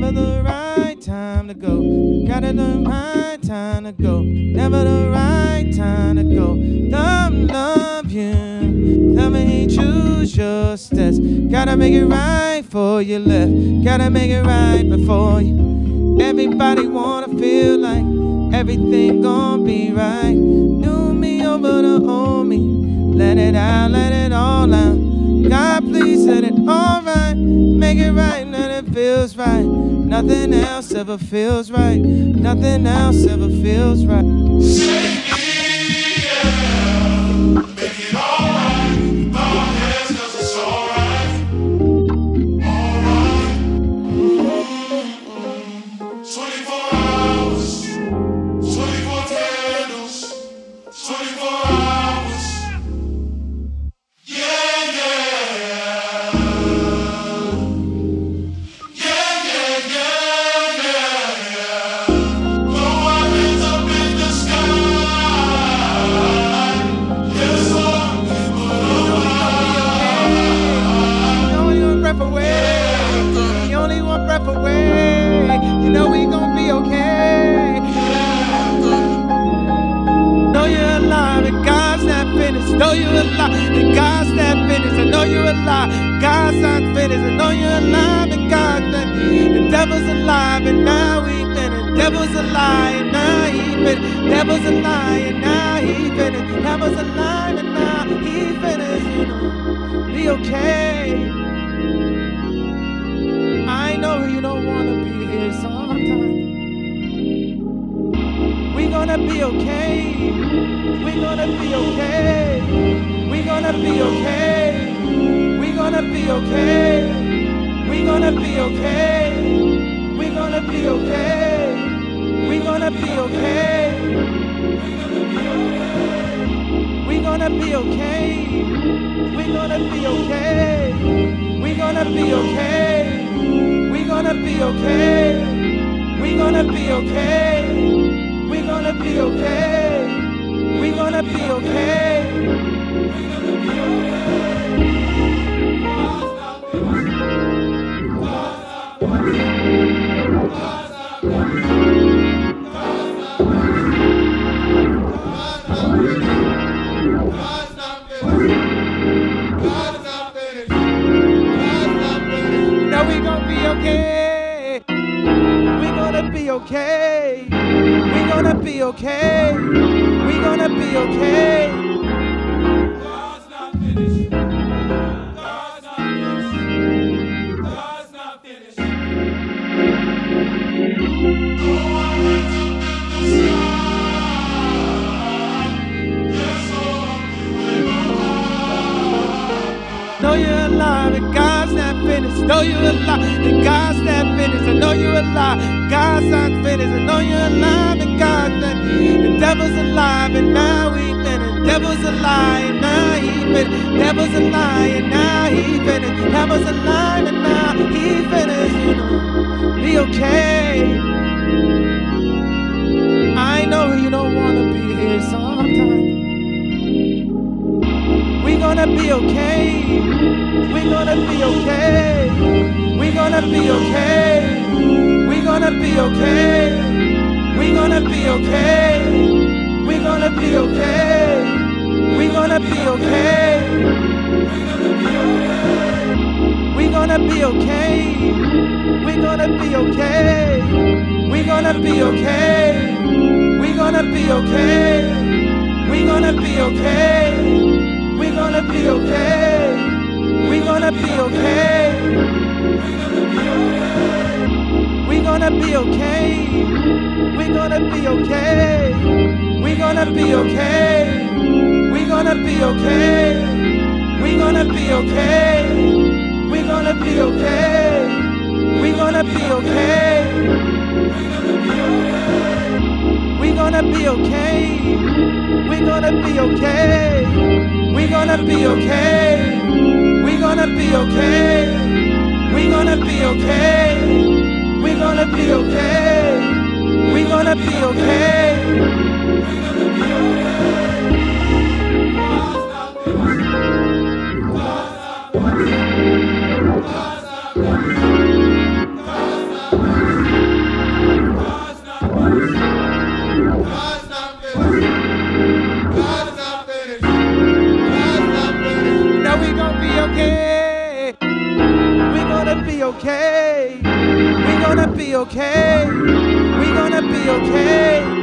the right time to go. Gotta the right time to go. Never the right time to go. Love, love you. Love me, choose your steps. Gotta make it right for you left. Gotta make it right before you. Everybody wanna feel like everything gon' be right. New me over the old me. Let it out, let it all out. God, please let it all right. Make it right, feels right. Nothing else ever feels right. Nothing else ever feels right. You're and God's not finished. I know you're alive. God's not finished. I know you're alive and God's not. The devil's alive and now he finished. Devil's a lie and now he finished. Devil's a lie and now he finished. Devil's alive and now he finished. You know, be okay. I know you don't wanna be here sometimes. We gonna be okay. We're gonna be okay. Gonna be okay. We gonna be okay. We gonna be okay. We gonna be okay. We gonna be okay. We gonna be okay. We gonna be okay. We gonna be okay. We gonna be okay. We gonna be okay. We gonna be okay. We gonna be okay. Okay. We gonna be okay. We gonna be okay. God's not finished. God's not finished. God's not finished. Know you're alive and God's not finished. Know you're alive and God's not finished. I know you're alive. God's not Devil's alive and now he finished. Devil's alive and now he finished. Devil's alive and now he finished. Devil's alive and now he finished. You know, be okay. I know you don't wanna be here sometimes. We gonna be okay. We gonna be okay. We gonna be okay. We gonna be okay. We gonna be okay. Gonna be okay. We gonna be okay. We gonna be okay. We gonna be okay. We gonna be okay. We gonna be okay. We gonna be okay. We gonna be okay. We gonna be okay. We gonna be okay. We gonna be okay. We gonna be okay. We gonna be okay. We gonna be okay. We gonna be okay. We gonna be okay. We gonna be okay. We gonna be okay. We gonna be okay. We gonna be okay. We gonna be okay. We gonna be okay. We gonna be okay. Be okay. We gonna be okay.